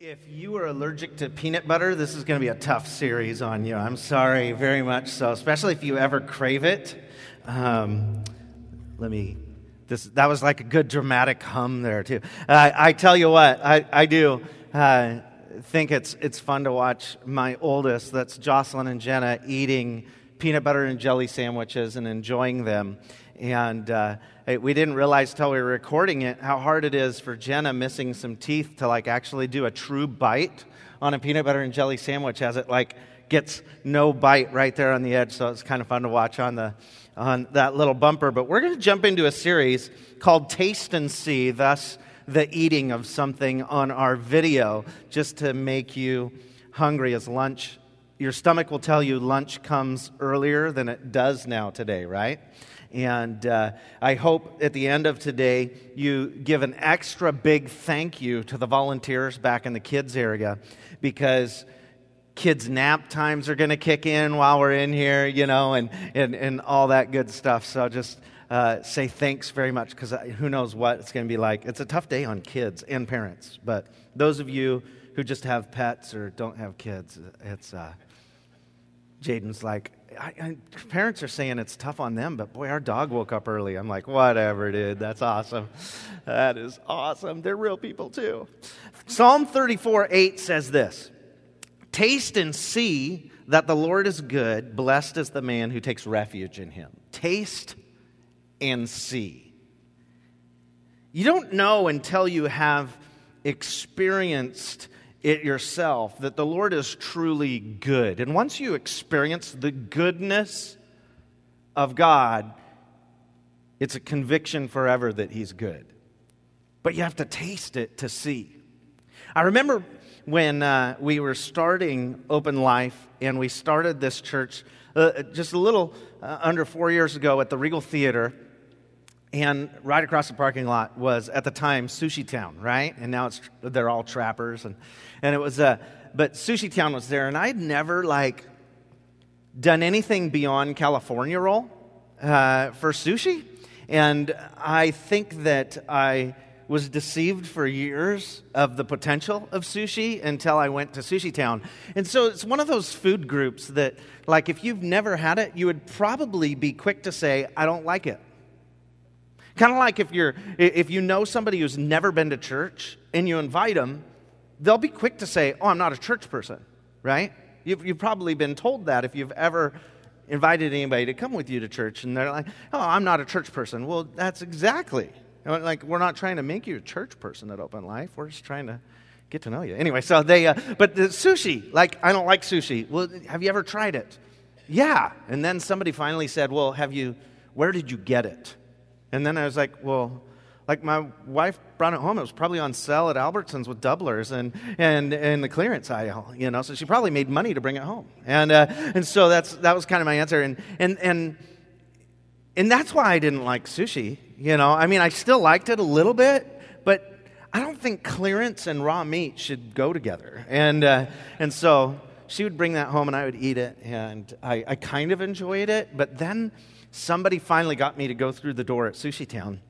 If you are allergic to peanut butter, this is going to be a tough series on you. I'm sorry, very much so, especially if you ever crave it. Um, let me. This that was like a good dramatic hum there too. I tell you what, I I do uh, think it's it's fun to watch my oldest, that's Jocelyn and Jenna, eating peanut butter and jelly sandwiches and enjoying them. And uh, we didn't realize till we were recording it how hard it is for Jenna missing some teeth to like actually do a true bite on a peanut butter and jelly sandwich as it like gets no bite right there on the edge. So it's kind of fun to watch on the on that little bumper. But we're going to jump into a series called Taste and See. Thus, the eating of something on our video, just to make you hungry as lunch. Your stomach will tell you lunch comes earlier than it does now today, right? And uh, I hope at the end of today you give an extra big thank you to the volunteers back in the kids area because kids' nap times are going to kick in while we're in here, you know, and, and, and all that good stuff. So just uh, say thanks very much because who knows what it's going to be like. It's a tough day on kids and parents, but those of you who just have pets or don't have kids, it's. Uh, Jaden's like, I, I, parents are saying it's tough on them, but boy, our dog woke up early. I'm like, whatever, dude. That's awesome. That is awesome. They're real people too. Psalm 34 8 says this Taste and see that the Lord is good. Blessed is the man who takes refuge in him. Taste and see. You don't know until you have experienced it yourself that the Lord is truly good. And once you experience the goodness of God, it's a conviction forever that He's good. But you have to taste it to see. I remember when uh, we were starting Open Life and we started this church uh, just a little uh, under four years ago at the Regal Theater. And right across the parking lot was at the time Sushi Town, right? And now it's they're all trappers, and and it was uh, but Sushi Town was there, and I'd never like done anything beyond California roll uh, for sushi, and I think that I was deceived for years of the potential of sushi until I went to Sushi Town. And so it's one of those food groups that, like, if you've never had it, you would probably be quick to say, I don't like it. Kind of like if you're if you know somebody who's never been to church and you invite them, they'll be quick to say, "Oh, I'm not a church person," right? You've, you've probably been told that if you've ever invited anybody to come with you to church, and they're like, "Oh, I'm not a church person." Well, that's exactly like we're not trying to make you a church person at Open Life. We're just trying to get to know you. Anyway, so they, uh, but the sushi, like I don't like sushi. Well, have you ever tried it? Yeah, and then somebody finally said, "Well, have you? Where did you get it?" And then I was like, well, like my wife brought it home. It was probably on sale at Albertsons with doublers and and and the clearance aisle, you know. So she probably made money to bring it home, and uh, and so that's that was kind of my answer. And and and and that's why I didn't like sushi. You know, I mean, I still liked it a little bit, but I don't think clearance and raw meat should go together. And uh, and so she would bring that home, and I would eat it, and I, I kind of enjoyed it, but then somebody finally got me to go through the door at Sushi Town.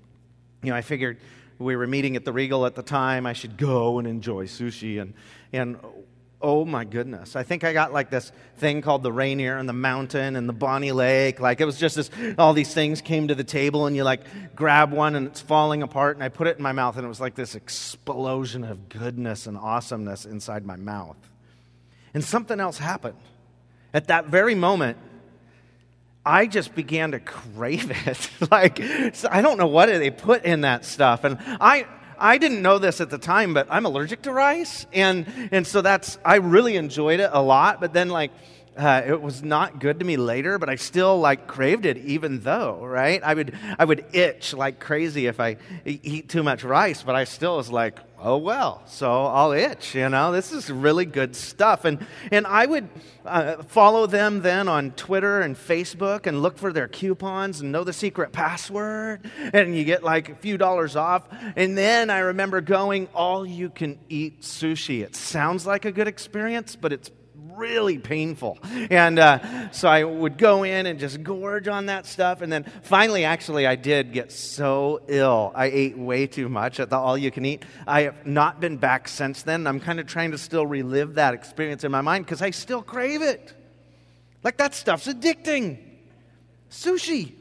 You know, I figured we were meeting at the Regal at the time. I should go and enjoy sushi. And, and oh my goodness, I think I got like this thing called the Rainier and the Mountain and the Bonney Lake. Like it was just this, all these things came to the table and you like grab one and it's falling apart. And I put it in my mouth and it was like this explosion of goodness and awesomeness inside my mouth. And something else happened. At that very moment, I just began to crave it. like, I don't know what they put in that stuff. And I, I didn't know this at the time, but I'm allergic to rice. And, and so that's, I really enjoyed it a lot. But then, like, uh, it was not good to me later, but I still like craved it even though, right? I would, I would itch like crazy if I eat too much rice, but I still was like, oh well, so I'll itch, you know? This is really good stuff. And, and I would uh, follow them then on Twitter and Facebook and look for their coupons and know the secret password, and you get like a few dollars off. And then I remember going all you can eat sushi. It sounds like a good experience, but it's really painful. And uh, so I would go in and just gorge on that stuff. And then finally, actually, I did get so ill. I ate way too much at the all you can eat. I have not been back since then. I'm kind of trying to still relive that experience in my mind because I still crave it. Like that stuff's addicting. Sushi.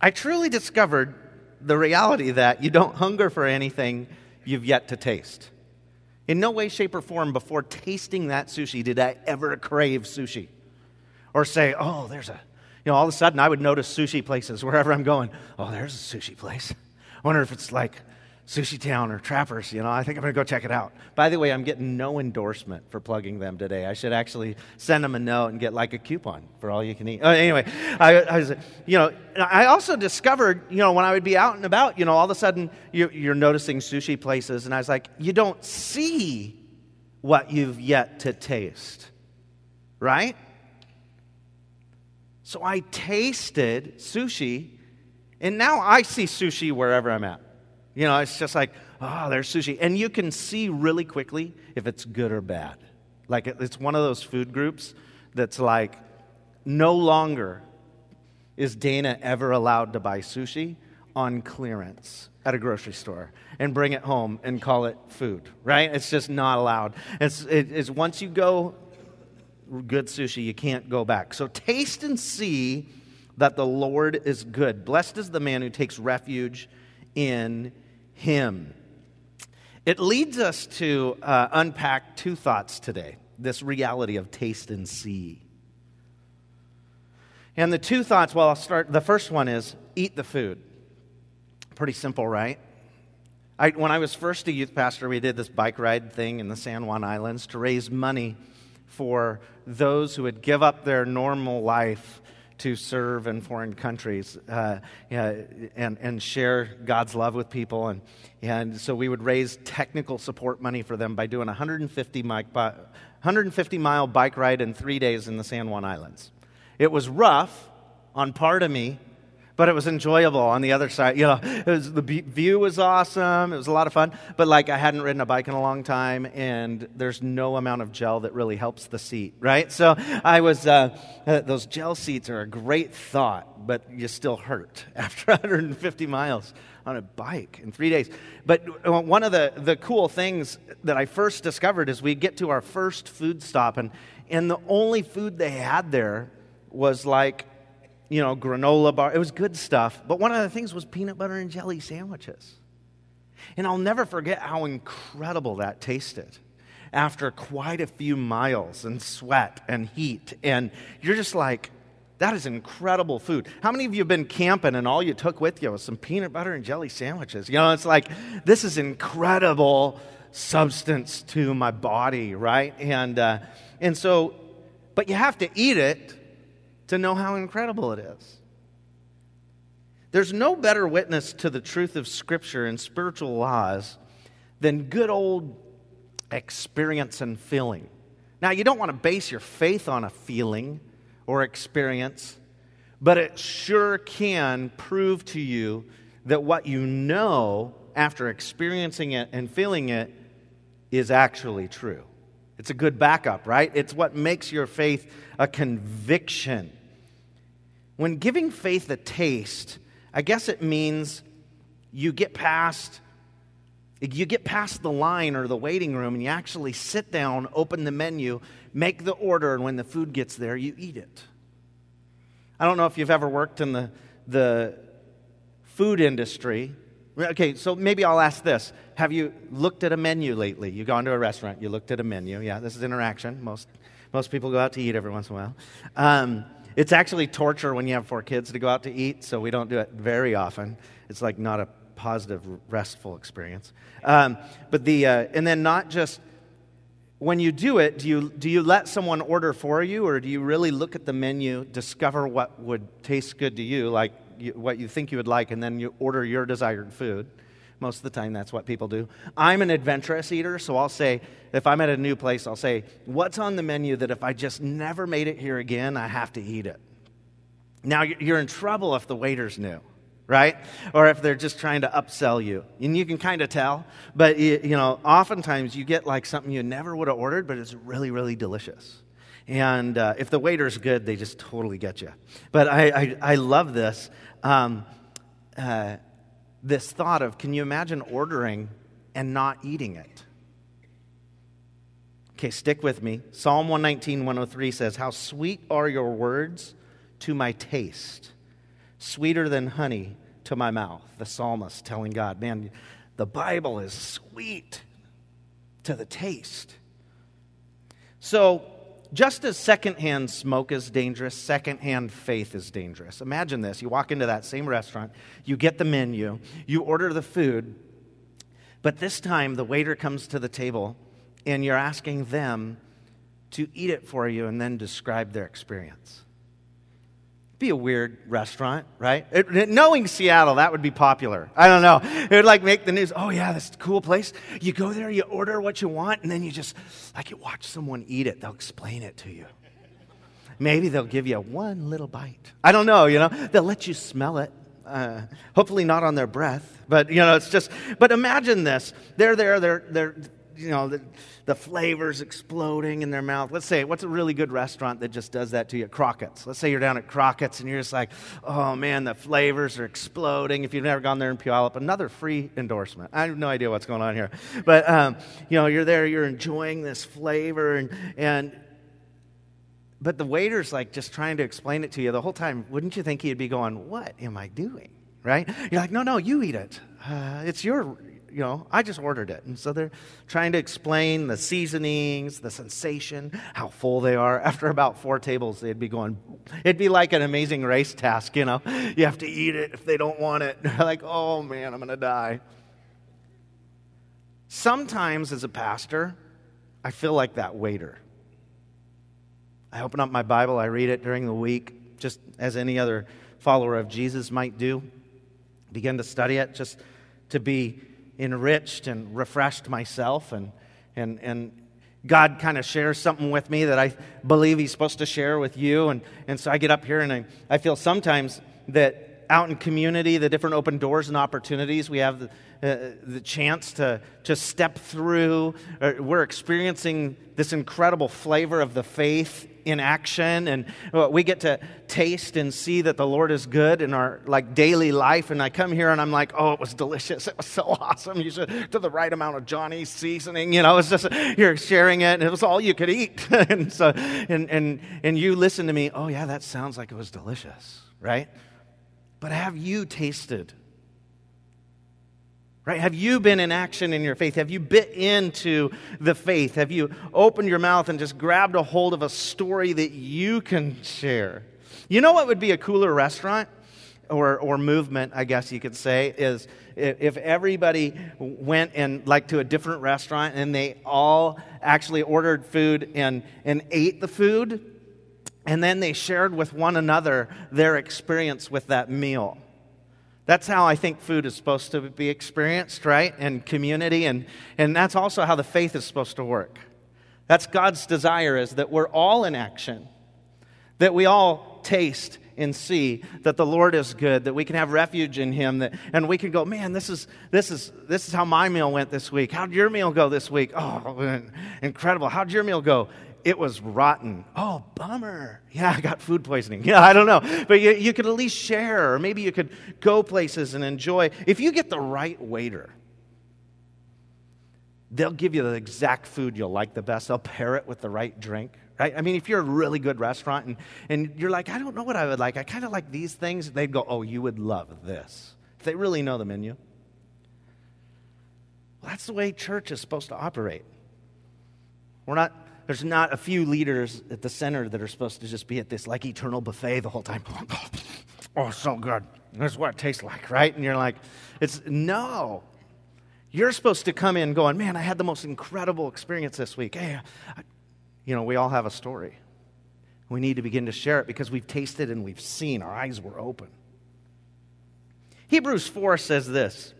I truly discovered the reality that you don't hunger for anything you've yet to taste. In no way, shape, or form before tasting that sushi did I ever crave sushi or say, oh, there's a, you know, all of a sudden I would notice sushi places wherever I'm going. Oh, there's a sushi place. I wonder if it's like Sushi Town or Trappers, you know, I think I'm going to go check it out. By the way, I'm getting no endorsement for plugging them today. I should actually send them a note and get like a coupon for all you can eat. Uh, anyway, I, I, was, you know, I also discovered, you know, when I would be out and about, you know, all of a sudden you, you're noticing sushi places, and I was like, you don't see what you've yet to taste, right? So I tasted sushi, and now I see sushi wherever I'm at. You know, it's just like, oh, there's sushi. And you can see really quickly if it's good or bad. Like, it's one of those food groups that's like, no longer is Dana ever allowed to buy sushi on clearance at a grocery store and bring it home and call it food, right? It's just not allowed. It's, it, it's once you go good sushi, you can't go back. So taste and see that the Lord is good. Blessed is the man who takes refuge in him. It leads us to uh, unpack two thoughts today this reality of taste and see. And the two thoughts, well, I'll start. The first one is eat the food. Pretty simple, right? I, when I was first a youth pastor, we did this bike ride thing in the San Juan Islands to raise money for those who would give up their normal life to serve in foreign countries uh, and, and share God's love with people. And, and so we would raise technical support money for them by doing a 150 mile, 150 mile bike ride in three days in the San Juan Islands. It was rough on part of me but it was enjoyable on the other side. You know, was, the view was awesome. It was a lot of fun. But like, I hadn't ridden a bike in a long time, and there's no amount of gel that really helps the seat, right? So I was, uh, uh, those gel seats are a great thought, but you still hurt after 150 miles on a bike in three days. But uh, one of the, the cool things that I first discovered is we get to our first food stop, and, and the only food they had there was like you know, granola bar. It was good stuff. But one of the things was peanut butter and jelly sandwiches. And I'll never forget how incredible that tasted after quite a few miles and sweat and heat. And you're just like, that is incredible food. How many of you have been camping and all you took with you was some peanut butter and jelly sandwiches? You know, it's like, this is incredible substance to my body, right? And, uh, and so, but you have to eat it to know how incredible it is. There's no better witness to the truth of Scripture and spiritual laws than good old experience and feeling. Now, you don't want to base your faith on a feeling or experience, but it sure can prove to you that what you know after experiencing it and feeling it is actually true. It's a good backup, right? It's what makes your faith a conviction. When giving faith a taste, I guess it means you get past you get past the line or the waiting room and you actually sit down, open the menu, make the order, and when the food gets there, you eat it. I don't know if you've ever worked in the, the food industry. Okay, so maybe I'll ask this. Have you looked at a menu lately? You've gone to a restaurant, you looked at a menu. Yeah, this is interaction. Most, most people go out to eat every once in a while. Um, it's actually torture when you have four kids to go out to eat, so we don't do it very often. It's like not a positive, restful experience. Um, but the, uh, and then not just when you do it, do you, do you let someone order for you, or do you really look at the menu, discover what would taste good to you, like you, what you think you would like, and then you order your desired food? Most of the time, that's what people do. I'm an adventurous eater, so I'll say, if I'm at a new place, I'll say, What's on the menu that if I just never made it here again, I have to eat it? Now, you're in trouble if the waiter's new, right? Or if they're just trying to upsell you. And you can kind of tell, but you know, oftentimes you get like something you never would have ordered, but it's really, really delicious. And uh, if the waiter's good, they just totally get you. But I, I, I love this. Um, uh, this thought of can you imagine ordering and not eating it? Okay, stick with me. Psalm 119, 103 says, How sweet are your words to my taste, sweeter than honey to my mouth. The psalmist telling God, Man, the Bible is sweet to the taste. So, just as secondhand smoke is dangerous, secondhand faith is dangerous. Imagine this you walk into that same restaurant, you get the menu, you order the food, but this time the waiter comes to the table and you're asking them to eat it for you and then describe their experience be a weird restaurant, right? It, knowing Seattle, that would be popular. I don't know. It would like make the news. Oh yeah, this cool place. You go there, you order what you want, and then you just like you watch someone eat it. They'll explain it to you. Maybe they'll give you one little bite. I don't know. You know, they'll let you smell it. Uh, hopefully not on their breath, but you know, it's just. But imagine this: they're there, they're they're you know, the, the flavors exploding in their mouth. Let's say, what's a really good restaurant that just does that to you? Crockett's. Let's say you're down at Crockett's and you're just like, oh man, the flavors are exploding. If you've never gone there in Puyallup, another free endorsement. I have no idea what's going on here. But, um, you know, you're there, you're enjoying this flavor and, and but the waiter's like just trying to explain it to you the whole time. Wouldn't you think he'd be going, What am I doing? Right? You're like, No, no, you eat it. Uh, it's your you know, I just ordered it. And so they're trying to explain the seasonings, the sensation, how full they are. After about four tables, they'd be going, it'd be like an amazing race task, you know. You have to eat it if they don't want it. They're like, oh man, I'm going to die. Sometimes as a pastor, I feel like that waiter. I open up my Bible, I read it during the week, just as any other follower of Jesus might do. Begin to study it, just to be enriched and refreshed myself and and and God kind of shares something with me that I believe He's supposed to share with you. And, and so I get up here and I, I feel sometimes that out in community, the different open doors and opportunities, we have the, uh, the chance to, to step through. We're experiencing this incredible flavor of the faith in action and uh, we get to taste and see that the lord is good in our like daily life and i come here and i'm like oh it was delicious. It was so awesome. You should do the right amount of Johnny seasoning you know it's just you're sharing it and it was all you could eat. And so and and and you listen to me oh yeah that sounds like it was delicious right? But have you tasted Right? Have you been in action in your faith? Have you bit into the faith? Have you opened your mouth and just grabbed a hold of a story that you can share? You know what would be a cooler restaurant or, or movement, I guess you could say, is if everybody went and like to a different restaurant and they all actually ordered food and, and ate the food, and then they shared with one another their experience with that meal. That's how I think food is supposed to be experienced, right? And community. And, and that's also how the faith is supposed to work. That's God's desire is that we're all in action, that we all taste and see that the Lord is good, that we can have refuge in Him, that, and we can go, man, this is, this, is, this is how my meal went this week. How'd your meal go this week? Oh, incredible. How'd your meal go? It was rotten. Oh, bummer. Yeah, I got food poisoning. Yeah, I don't know. But you, you could at least share, or maybe you could go places and enjoy. If you get the right waiter, they'll give you the exact food you'll like the best. They'll pair it with the right drink. Right? I mean, if you're a really good restaurant and, and you're like, I don't know what I would like, I kind of like these things, they'd go, Oh, you would love this. If they really know the menu. Well, that's the way church is supposed to operate. We're not there's not a few leaders at the center that are supposed to just be at this like eternal buffet the whole time. oh, so good. That's what it tastes like, right? And you're like, it's no. You're supposed to come in going, man, I had the most incredible experience this week. Hey, I, you know, we all have a story. We need to begin to share it because we've tasted and we've seen. Our eyes were open. Hebrews 4 says this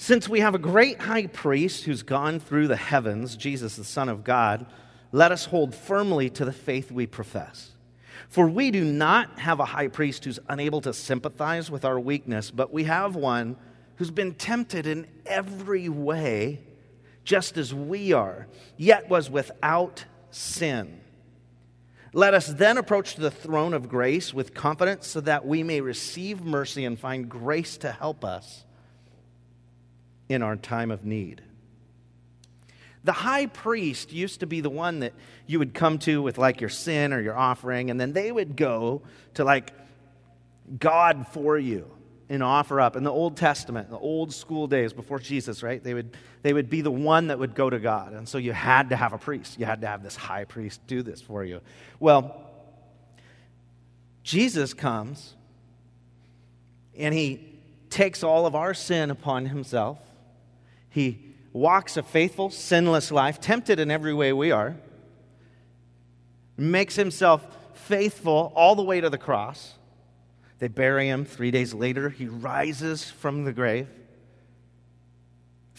since we have a great high priest who's gone through the heavens, Jesus, the Son of God, let us hold firmly to the faith we profess. For we do not have a high priest who's unable to sympathize with our weakness, but we have one who's been tempted in every way, just as we are, yet was without sin. Let us then approach the throne of grace with confidence so that we may receive mercy and find grace to help us in our time of need. The high priest used to be the one that you would come to with like your sin or your offering, and then they would go to like God for you and offer up. In the Old Testament, the old school days before Jesus, right? They would, they would be the one that would go to God. And so you had to have a priest. You had to have this high priest do this for you. Well, Jesus comes and he takes all of our sin upon himself. He walks a faithful, sinless life, tempted in every way we are, makes himself faithful all the way to the cross. They bury him. Three days later, he rises from the grave.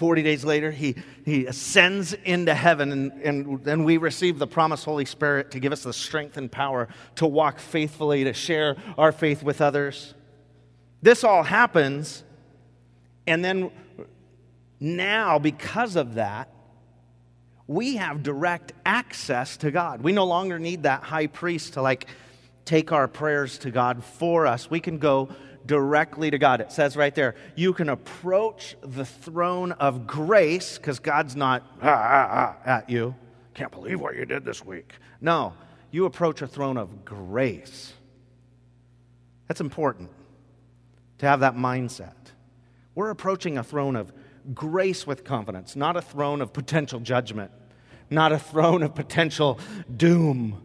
40 days later, he, he ascends into heaven, and, and then we receive the promised Holy Spirit to give us the strength and power to walk faithfully, to share our faith with others. This all happens, and then now, because of that, we have direct access to God. We no longer need that high priest to like take our prayers to God for us. We can go directly to God. It says right there, you can approach the throne of grace because God's not ah, ah, ah, at you. Can't believe what you did this week. No, you approach a throne of grace. That's important to have that mindset. We're approaching a throne of grace with confidence, not a throne of potential judgment, not a throne of potential doom.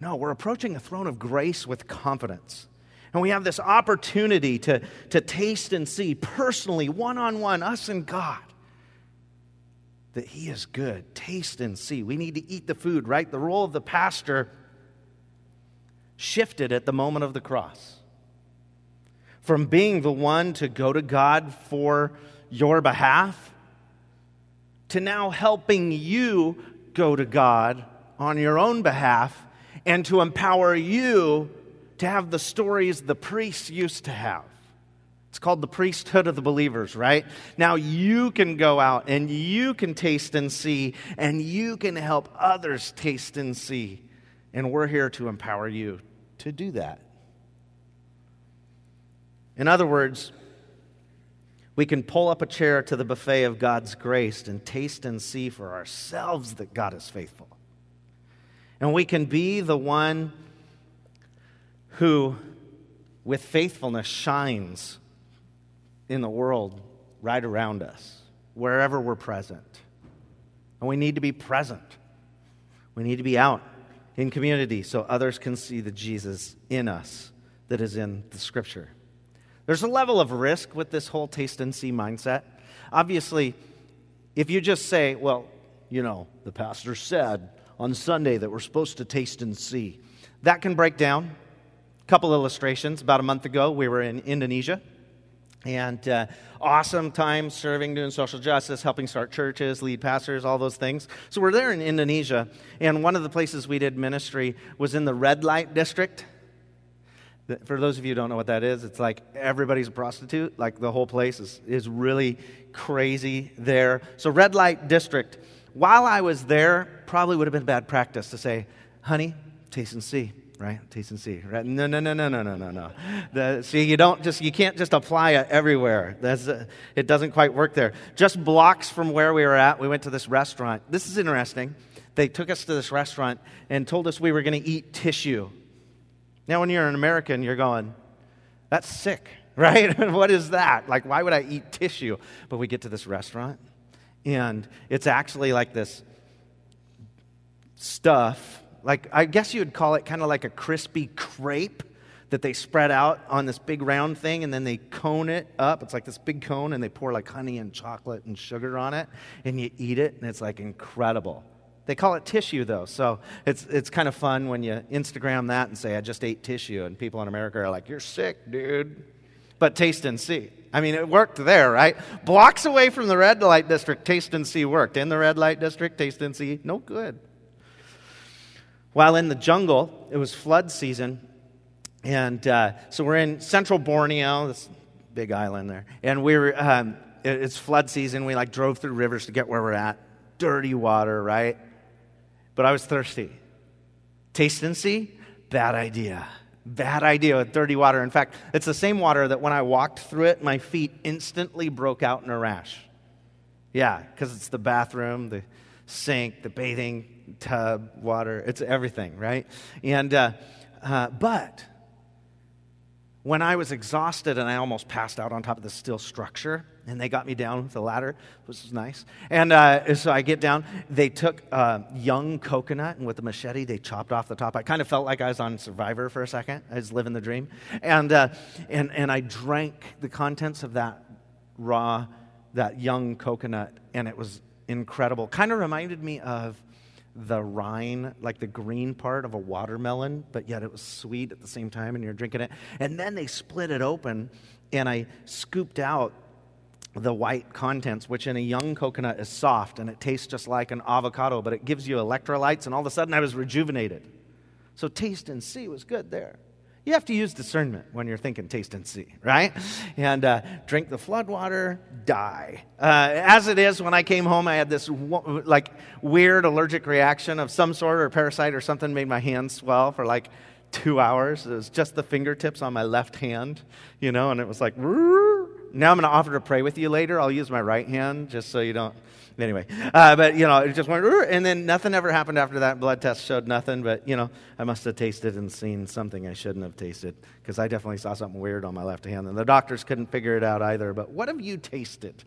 No, we're approaching a throne of grace with confidence. And we have this opportunity to, to taste and see personally, one on one, us and God, that He is good. Taste and see. We need to eat the food, right? The role of the pastor shifted at the moment of the cross from being the one to go to God for your behalf to now helping you go to God on your own behalf and to empower you to have the stories the priests used to have. It's called the priesthood of the believers, right? Now you can go out and you can taste and see, and you can help others taste and see. And we're here to empower you to do that. In other words, we can pull up a chair to the buffet of God's grace and taste and see for ourselves that God is faithful. And we can be the one who, with faithfulness, shines in the world right around us, wherever we're present. And we need to be present. We need to be out in community so others can see the Jesus in us that is in the scripture. There's a level of risk with this whole taste and see mindset. Obviously, if you just say, well, you know, the pastor said on Sunday that we're supposed to taste and see, that can break down. A couple illustrations. About a month ago, we were in Indonesia. And uh, awesome time serving, doing social justice, helping start churches, lead pastors, all those things. So we're there in Indonesia, and one of the places we did ministry was in the red light district. For those of you who don't know what that is, it's like everybody's a prostitute. Like the whole place is, is really crazy there. So, red light district. While I was there, probably would have been bad practice to say, honey, taste and see, right? Taste and see, right? No, no, no, no, no, no, no, no. See, you don't just, you can't just apply it everywhere. That's, uh, it doesn't quite work there. Just blocks from where we were at, we went to this restaurant. This is interesting. They took us to this restaurant and told us we were going to eat tissue. Now, when you're an American, you're going, that's sick, right? what is that? Like, why would I eat tissue? But we get to this restaurant, and it's actually like this stuff. Like, I guess you would call it kind of like a crispy crepe that they spread out on this big round thing and then they cone it up. It's like this big cone and they pour like honey and chocolate and sugar on it and you eat it and it's like incredible. They call it tissue, though. So it's, it's kind of fun when you Instagram that and say, I just ate tissue. And people in America are like, You're sick, dude. But taste and see. I mean, it worked there, right? Blocks away from the red light district, taste and see worked. In the red light district, taste and see, no good. While in the jungle, it was flood season. And uh, so we're in central Borneo, this big island there. And we are um, it's flood season. We like drove through rivers to get where we're at. Dirty water, right? But I was thirsty. Taste and see? Bad idea. Bad idea with dirty water. In fact, it's the same water that when I walked through it, my feet instantly broke out in a rash. Yeah, because it's the bathroom, the sink, the bathing tub, water. It's everything, right? And, uh, uh, but when I was exhausted and I almost passed out on top of the steel structure, and they got me down with the ladder, which was nice. And uh, so I get down. They took a young coconut, and with a machete, they chopped off the top. I kind of felt like I was on Survivor for a second. I was living the dream. And, uh, and, and I drank the contents of that raw, that young coconut, and it was incredible. Kind of reminded me of the rind, like the green part of a watermelon, but yet it was sweet at the same time, and you're drinking it. And then they split it open, and I scooped out the white contents, which in a young coconut is soft and it tastes just like an avocado, but it gives you electrolytes, and all of a sudden I was rejuvenated. So taste and see was good there. You have to use discernment when you're thinking taste and see, right? And uh, drink the floodwater, die. Uh, as it is, when I came home, I had this like weird allergic reaction of some sort, or parasite or something made my hands swell for like two hours. It was just the fingertips on my left hand, you know, and it was like. Now I'm going to offer to pray with you later. I'll use my right hand just so you don't. Anyway, uh, but you know, it just went, and then nothing ever happened after that. Blood test showed nothing, but you know, I must have tasted and seen something I shouldn't have tasted because I definitely saw something weird on my left hand, and the doctors couldn't figure it out either. But what have you tasted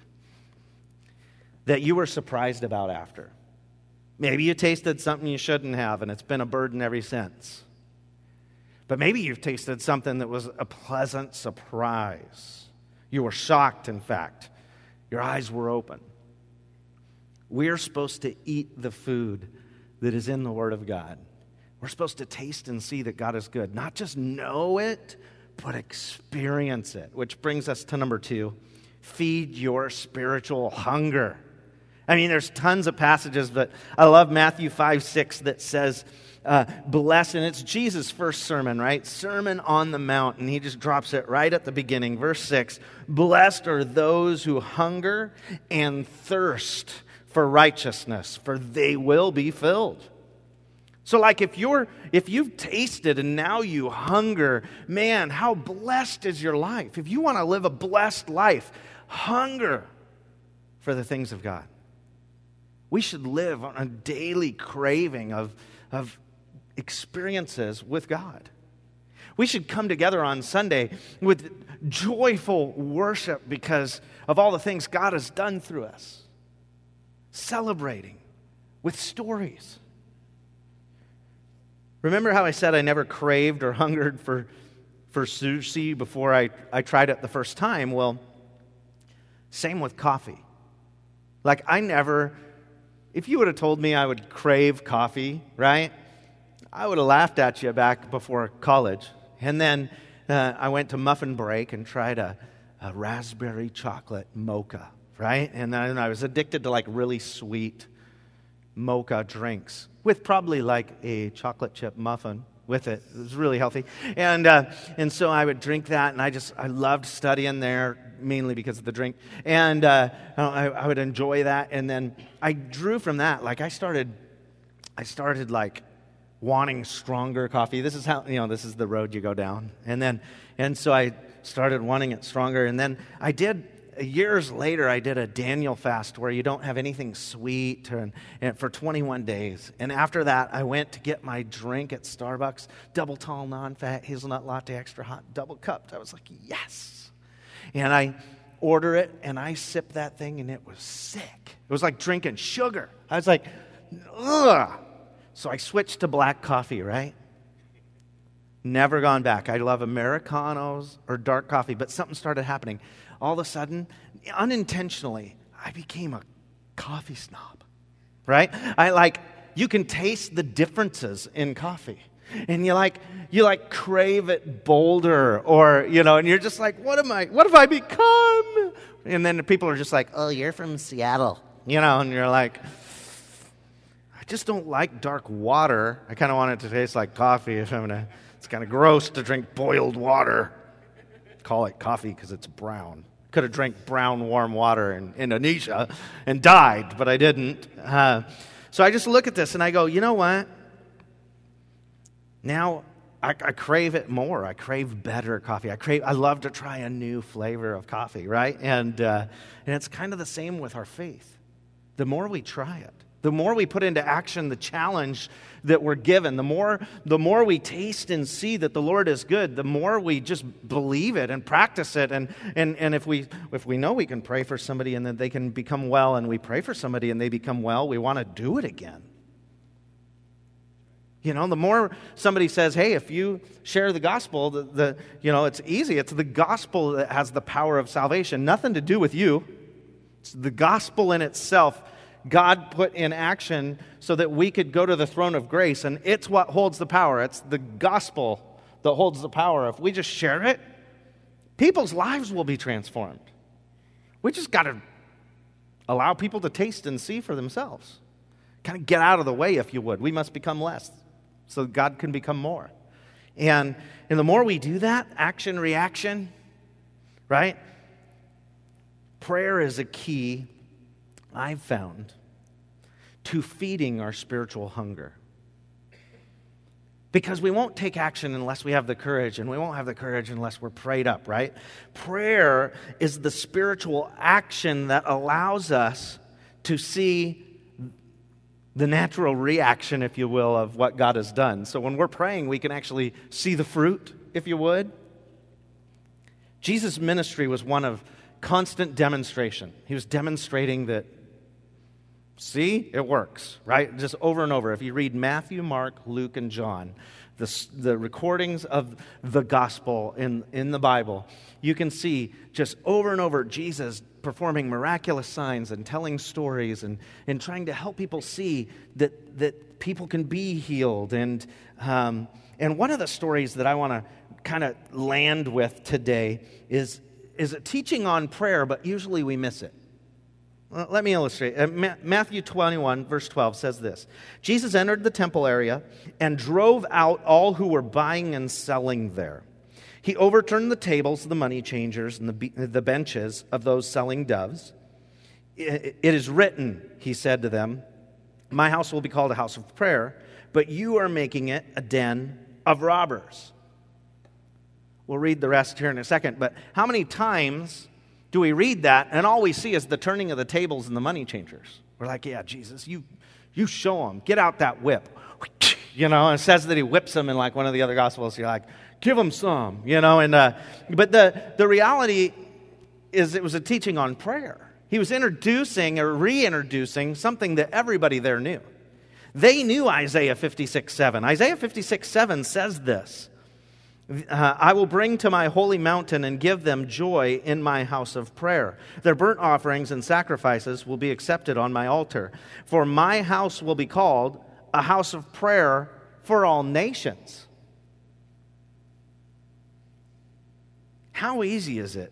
that you were surprised about after? Maybe you tasted something you shouldn't have, and it's been a burden ever since. But maybe you've tasted something that was a pleasant surprise. You were shocked, in fact. Your eyes were open. We're supposed to eat the food that is in the Word of God. We're supposed to taste and see that God is good, not just know it, but experience it. Which brings us to number two feed your spiritual hunger. I mean, there's tons of passages, but I love Matthew 5 6 that says, uh, blessed, and it's Jesus' first sermon, right? Sermon on the Mount, and he just drops it right at the beginning. Verse 6 Blessed are those who hunger and thirst for righteousness, for they will be filled. So, like if you're if you've tasted and now you hunger, man, how blessed is your life? If you want to live a blessed life, hunger for the things of God. We should live on a daily craving of, of experiences with God. We should come together on Sunday with joyful worship because of all the things God has done through us, celebrating with stories. Remember how I said I never craved or hungered for, for sushi before I, I tried it the first time? Well, same with coffee. Like, I never, if you would have told me I would crave coffee, right? I would have laughed at you back before college. And then uh, I went to Muffin Break and tried a, a raspberry chocolate mocha, right? And then I was addicted to like really sweet mocha drinks with probably like a chocolate chip muffin with it. It was really healthy. And, uh, and so I would drink that, and I just, I loved studying there mainly because of the drink. And uh, I, I would enjoy that. And then I drew from that. Like I started, I started like wanting stronger coffee. This is how, you know, this is the road you go down. And then, and so I started wanting it stronger. And then I did, years later, I did a Daniel fast where you don't have anything sweet and, and for 21 days. And after that, I went to get my drink at Starbucks, double tall, non fat, hazelnut latte, extra hot, double cupped. I was like, yes. And I order it and I sip that thing and it was sick. It was like drinking sugar. I was like, ugh. So I switched to black coffee, right? Never gone back. I love Americanos or dark coffee, but something started happening. All of a sudden, unintentionally, I became a coffee snob, right? I like, you can taste the differences in coffee. And you like, you like crave it bolder, or, you know, and you're just like, what am I, what have I become? And then people are just like, oh, you're from Seattle, you know, and you're like, I just don't like dark water. I kind of want it to taste like coffee if I'm gonna. It's kind of gross to drink boiled water. Call it coffee because it's brown. Could have drank brown warm water in Indonesia and died, but I didn't. Uh, so I just look at this and I go, you know what? now I, I, crave it more. I crave better coffee. I crave. I love to try a new flavor of coffee, right? And uh, and it's kind of the same with our faith. The more we try it, the more we put into action the challenge that we're given, the more the more we taste and see that the Lord is good, the more we just believe it and practice it. And and and if we if we know we can pray for somebody and that they can become well, and we pray for somebody and they become well, we want to do it again. You know, the more somebody says, hey, if you share the gospel, the, the, you know, it's easy. It's the gospel that has the power of salvation. Nothing to do with you. It's the gospel in itself. God put in action so that we could go to the throne of grace, and it's what holds the power. It's the gospel that holds the power. If we just share it, people's lives will be transformed. We just got to allow people to taste and see for themselves. Kind of get out of the way, if you would. We must become less so God can become more. And, and the more we do that, action, reaction, right? Prayer is a key, I've found, to feeding our spiritual hunger. Because we won't take action unless we have the courage, and we won't have the courage unless we're prayed up, right? Prayer is the spiritual action that allows us to see the natural reaction, if you will, of what God has done. So when we're praying, we can actually see the fruit, if you would. Jesus' ministry was one of constant demonstration. He was demonstrating that, see, it works, right? Just over and over. If you read Matthew, Mark, Luke, and John, the, the recordings of the gospel in, in the Bible, you can see just over and over Jesus performing miraculous signs and telling stories and, and trying to help people see that, that people can be healed. And, um, and one of the stories that I want to kind of land with today is, is a teaching on prayer, but usually we miss it. Let me illustrate. Uh, Matthew 21, verse 12 says this Jesus entered the temple area and drove out all who were buying and selling there. He overturned the tables of the money changers and the, the benches of those selling doves. It is written, he said to them, My house will be called a house of prayer, but you are making it a den of robbers. We'll read the rest here in a second, but how many times do we read that and all we see is the turning of the tables and the money changers? We're like, yeah, Jesus, you, you show them. Get out that whip. You know, and it says that he whips them in like one of the other gospels. You're like, give them some, you know. And, uh, but the, the reality is it was a teaching on prayer. He was introducing or reintroducing something that everybody there knew. They knew Isaiah 56 7. Isaiah 56 7 says this uh, I will bring to my holy mountain and give them joy in my house of prayer. Their burnt offerings and sacrifices will be accepted on my altar. For my house will be called a house of prayer for all nations. How easy is it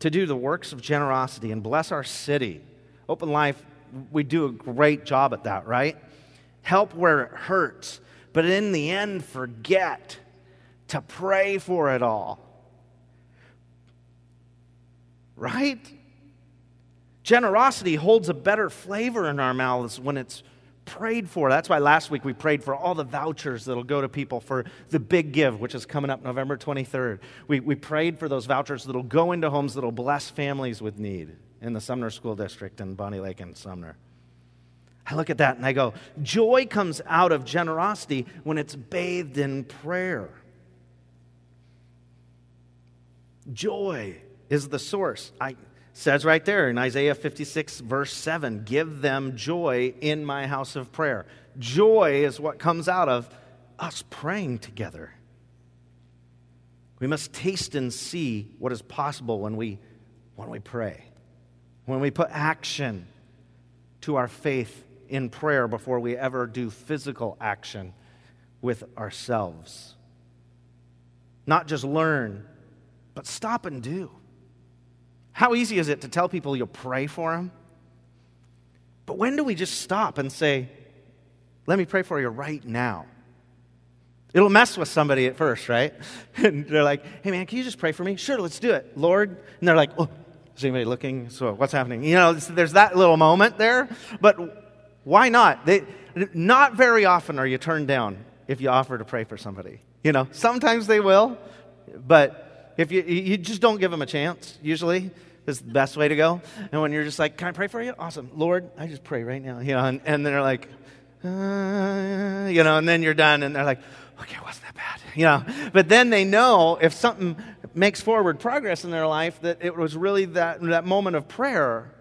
to do the works of generosity and bless our city? Open Life, we do a great job at that, right? Help where it hurts, but in the end, forget to pray for it all. Right? Generosity holds a better flavor in our mouths when it's prayed for. That's why last week we prayed for all the vouchers that'll go to people for the big give, which is coming up November 23rd. We, we prayed for those vouchers that'll go into homes that'll bless families with need in the Sumner School District in Bonney Lake and Sumner. I look at that and I go, joy comes out of generosity when it's bathed in prayer. Joy is the source. I says right there in Isaiah 56 verse 7, give them joy in my house of prayer. Joy is what comes out of us praying together. We must taste and see what is possible when we when we pray. When we put action to our faith in prayer before we ever do physical action with ourselves. Not just learn but stop and do. How easy is it to tell people you'll pray for them? But when do we just stop and say, let me pray for you right now? It'll mess with somebody at first, right? And they're like, hey man, can you just pray for me? Sure, let's do it, Lord. And they're like, oh, is anybody looking? So what's happening? You know, there's that little moment there. But why not? They, not very often are you turned down if you offer to pray for somebody. You know, sometimes they will, but if you, you just don't give them a chance, usually is the best way to go. And when you're just like, can I pray for you? Awesome. Lord, I just pray right now. You know, and, and they're like, uh, you know, and then you're done and they're like, okay, wasn't that bad? You know, but then they know if something makes forward progress in their life that it was really that, that moment of prayer.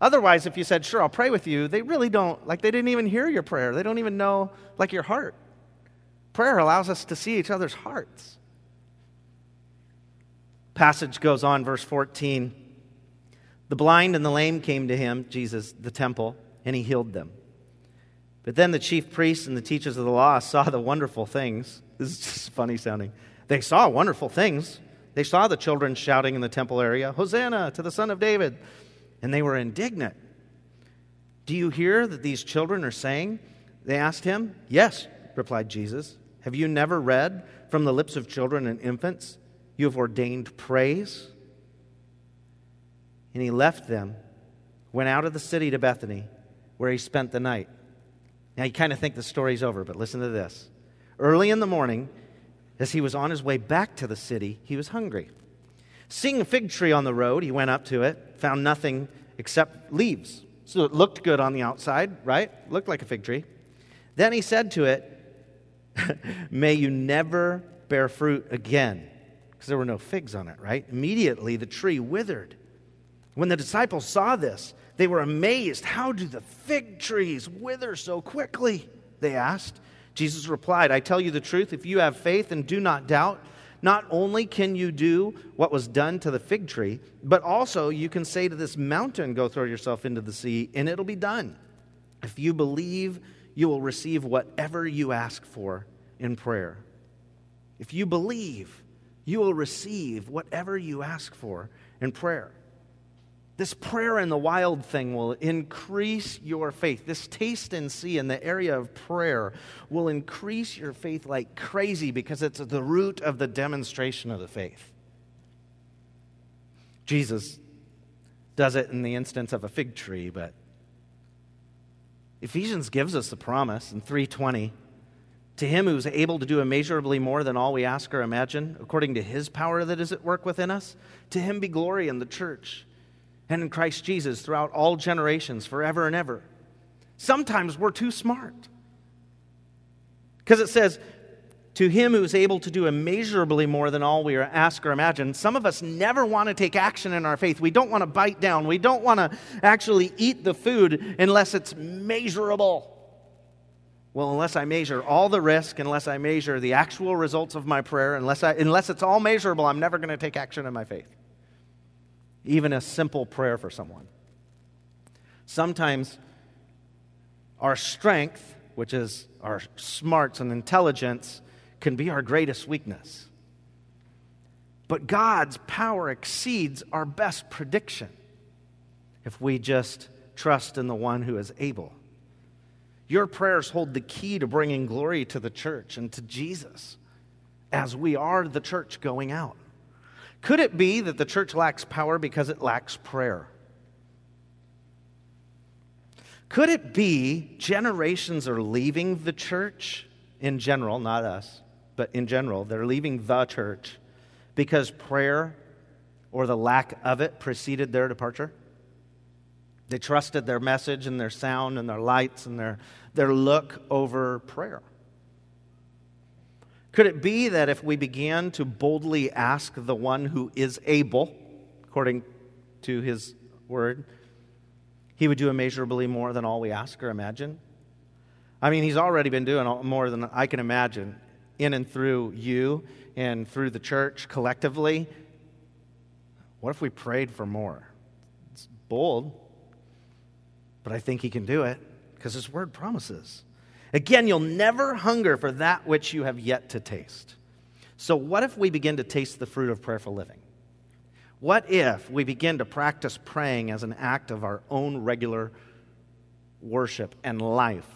Otherwise, if you said, sure, I'll pray with you, they really don't, like, they didn't even hear your prayer. They don't even know, like, your heart. Prayer allows us to see each other's hearts. Passage goes on, verse 14. The blind and the lame came to him, Jesus, the temple, and he healed them. But then the chief priests and the teachers of the law saw the wonderful things. This is just funny sounding. They saw wonderful things. They saw the children shouting in the temple area, Hosanna to the Son of David. And they were indignant. Do you hear that these children are saying? They asked him. Yes, replied Jesus. Have you never read from the lips of children and infants, You have ordained praise? And he left them, went out of the city to Bethany, where he spent the night. Now you kind of think the story's over, but listen to this. Early in the morning, as he was on his way back to the city, he was hungry. Seeing a fig tree on the road, he went up to it, found nothing except leaves. So it looked good on the outside, right? Looked like a fig tree. Then he said to it, May you never bear fruit again. Because there were no figs on it, right? Immediately the tree withered. When the disciples saw this, they were amazed. How do the fig trees wither so quickly? They asked. Jesus replied, I tell you the truth, if you have faith and do not doubt, not only can you do what was done to the fig tree, but also you can say to this mountain, Go throw yourself into the sea, and it'll be done. If you believe, you will receive whatever you ask for in prayer. If you believe, you will receive whatever you ask for in prayer. This prayer in the wild thing will increase your faith. This taste and see in the area of prayer will increase your faith like crazy because it's the root of the demonstration of the faith. Jesus does it in the instance of a fig tree, but Ephesians gives us the promise in 320 to him who is able to do immeasurably more than all we ask or imagine, according to his power that is at work within us, to him be glory in the church and in Christ Jesus throughout all generations, forever and ever. Sometimes we're too smart. Because it says, to him who is able to do immeasurably more than all we ask or imagine. Some of us never want to take action in our faith. We don't want to bite down. We don't want to actually eat the food unless it's measurable. Well, unless I measure all the risk, unless I measure the actual results of my prayer, unless, I, unless it's all measurable, I'm never going to take action in my faith even a simple prayer for someone. Sometimes our strength, which is our smarts and intelligence, can be our greatest weakness. But God's power exceeds our best prediction if we just trust in the one who is able. Your prayers hold the key to bringing glory to the church and to Jesus as we are the church going out. Could it be that the church lacks power because it lacks prayer? Could it be generations are leaving the church in general, not us, but in general, they're leaving the church because prayer or the lack of it preceded their departure? They trusted their message and their sound and their lights and their, their look over prayer. Could it be that if we began to boldly ask the one who is able, according to his word, he would do immeasurably more than all we ask or imagine? I mean, he's already been doing more than I can imagine in and through you and through the church collectively. What if we prayed for more? It's bold, but I think he can do it because his word promises. Again, you'll never hunger for that which you have yet to taste. So, what if we begin to taste the fruit of prayerful living? What if we begin to practice praying as an act of our own regular worship and life,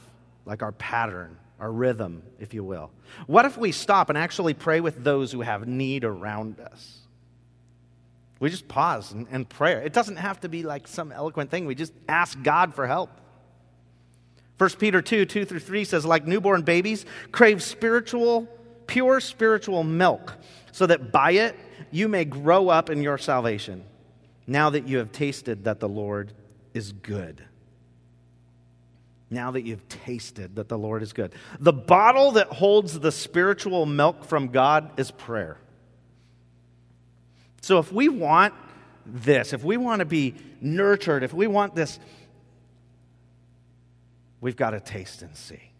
like our pattern, our rhythm, if you will? What if we stop and actually pray with those who have need around us? We just pause and, and pray. It doesn't have to be like some eloquent thing. We just ask God for help. 1 Peter 2 2 through 3 says, like newborn babies, crave spiritual, pure spiritual milk, so that by it you may grow up in your salvation, now that you have tasted that the Lord is good. Now that you've tasted that the Lord is good. The bottle that holds the spiritual milk from God is prayer. So if we want this, if we want to be nurtured, if we want this we've got to taste and see.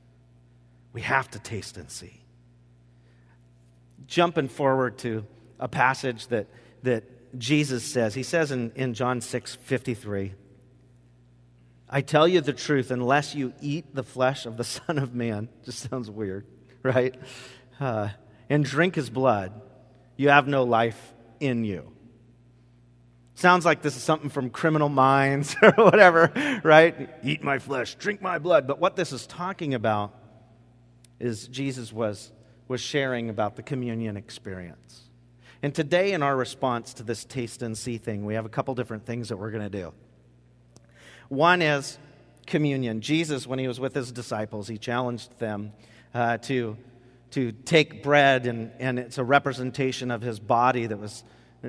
We have to taste and see. Jumping forward to a passage that, that Jesus says, he says in, in John 6 53, I tell you the truth, unless you eat the flesh of the Son of Man, just sounds weird, right? Uh, and drink his blood, you have no life in you. Sounds like this is something from criminal minds or whatever, right? Eat my flesh, drink my blood. But what this is talking about is Jesus was, was sharing about the communion experience. And today, in our response to this taste and see thing, we have a couple different things that we're going to do. One is communion. Jesus, when he was with his disciples, he challenged them uh, to, to take bread, and, and it's a representation of his body that was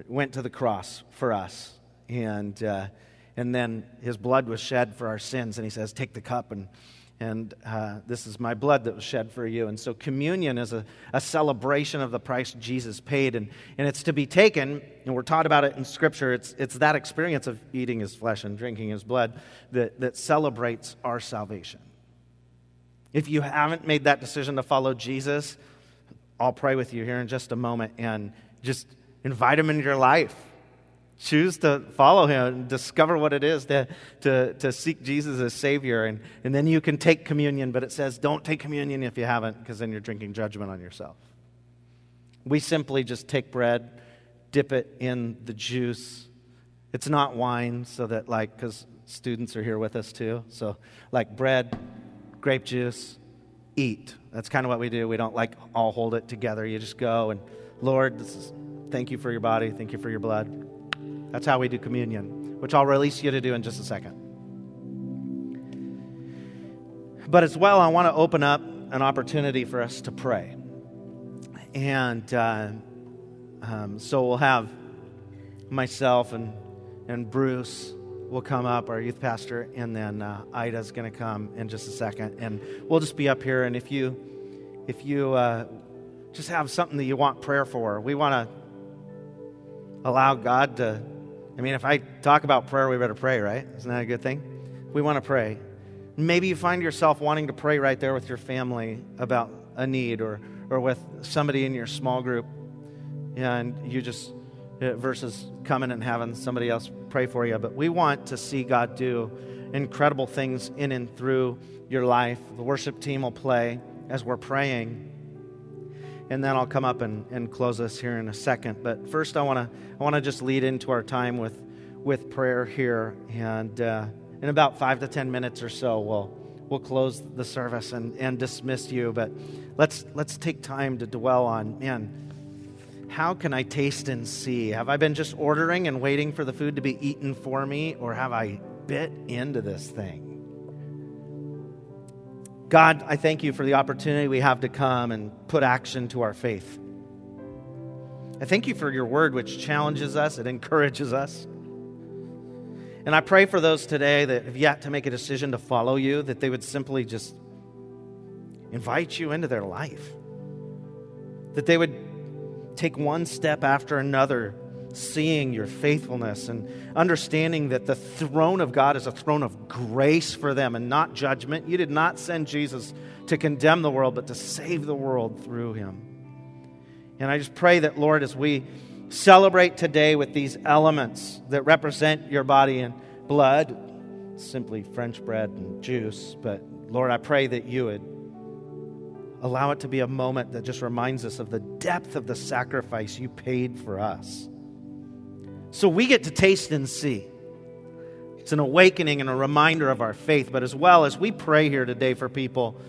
went to the cross for us. And, uh, and then his blood was shed for our sins. And he says, Take the cup, and, and uh, this is my blood that was shed for you. And so communion is a, a celebration of the price Jesus paid. And, and it's to be taken, and we're taught about it in Scripture. It's, it's that experience of eating his flesh and drinking his blood that, that celebrates our salvation. If you haven't made that decision to follow Jesus, I'll pray with you here in just a moment and just Invite him into your life. Choose to follow him and discover what it is to, to, to seek Jesus as Savior. And, and then you can take communion, but it says don't take communion if you haven't, because then you're drinking judgment on yourself. We simply just take bread, dip it in the juice. It's not wine, so that, like, because students are here with us too. So, like, bread, grape juice, eat. That's kind of what we do. We don't like all hold it together. You just go and, Lord, this is Thank you for your body. Thank you for your blood. That's how we do communion, which I'll release you to do in just a second. But as well, I want to open up an opportunity for us to pray. And uh, um, so we'll have myself and, and Bruce will come up, our youth pastor, and then uh, Ida's going to come in just a second. And we'll just be up here. And if you, if you uh, just have something that you want prayer for, we want to allow God to. I mean, if I talk about prayer, we better pray, right? Isn't that a good thing? We want to pray. Maybe you find yourself wanting to pray right there with your family about a need or, or with somebody in your small group, and you just, versus coming and having somebody else pray for you. But we want to see God do incredible things in and through your life. The worship team will play as we're praying and then I'll come up and, and close us here in a second. But first, I want to I want to just lead into our time with with prayer here, and uh, in about five to ten minutes or so, we'll we'll close the service and, and dismiss you. But let's let's take time to dwell on man. How can I taste and see? Have I been just ordering and waiting for the food to be eaten for me, or have I bit into this thing? God, I thank you for the opportunity we have to come and put action to our faith. I thank you for your word, which challenges us, it encourages us. And I pray for those today that have yet to make a decision to follow you, that they would simply just invite you into their life, that they would take one step after another seeing your faithfulness and understanding that the throne of God is a throne of grace for them and not judgment. You did not send Jesus to condemn the world, but to save the world through him. And I just pray that, Lord, as we celebrate today with these elements that represent your body and blood, simply French bread and juice, but Lord, I pray that you would allow it to be a moment that just reminds us of the depth of the sacrifice you paid for us. So we get to taste and see. It's an awakening and a reminder of our faith, but as well as we pray here today for people,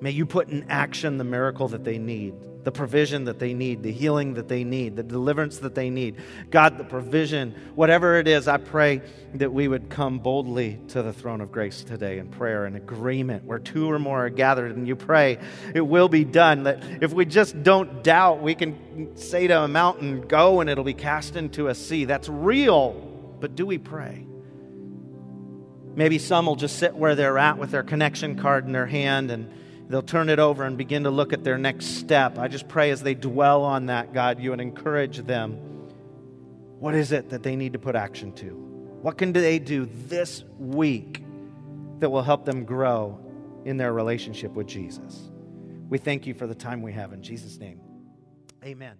may you put in action the miracle that they need. The provision that they need, the healing that they need, the deliverance that they need. God, the provision, whatever it is, I pray that we would come boldly to the throne of grace today in prayer and agreement where two or more are gathered and you pray, it will be done. That if we just don't doubt, we can say to a mountain, go and it'll be cast into a sea. That's real, but do we pray? Maybe some will just sit where they're at with their connection card in their hand and they'll turn it over and begin to look at their next step. I just pray as they dwell on that, God, you would encourage them. What is it that they need to put action to? What can they do this week that will help them grow in their relationship with Jesus? We thank you for the time we have in Jesus' name. Amen.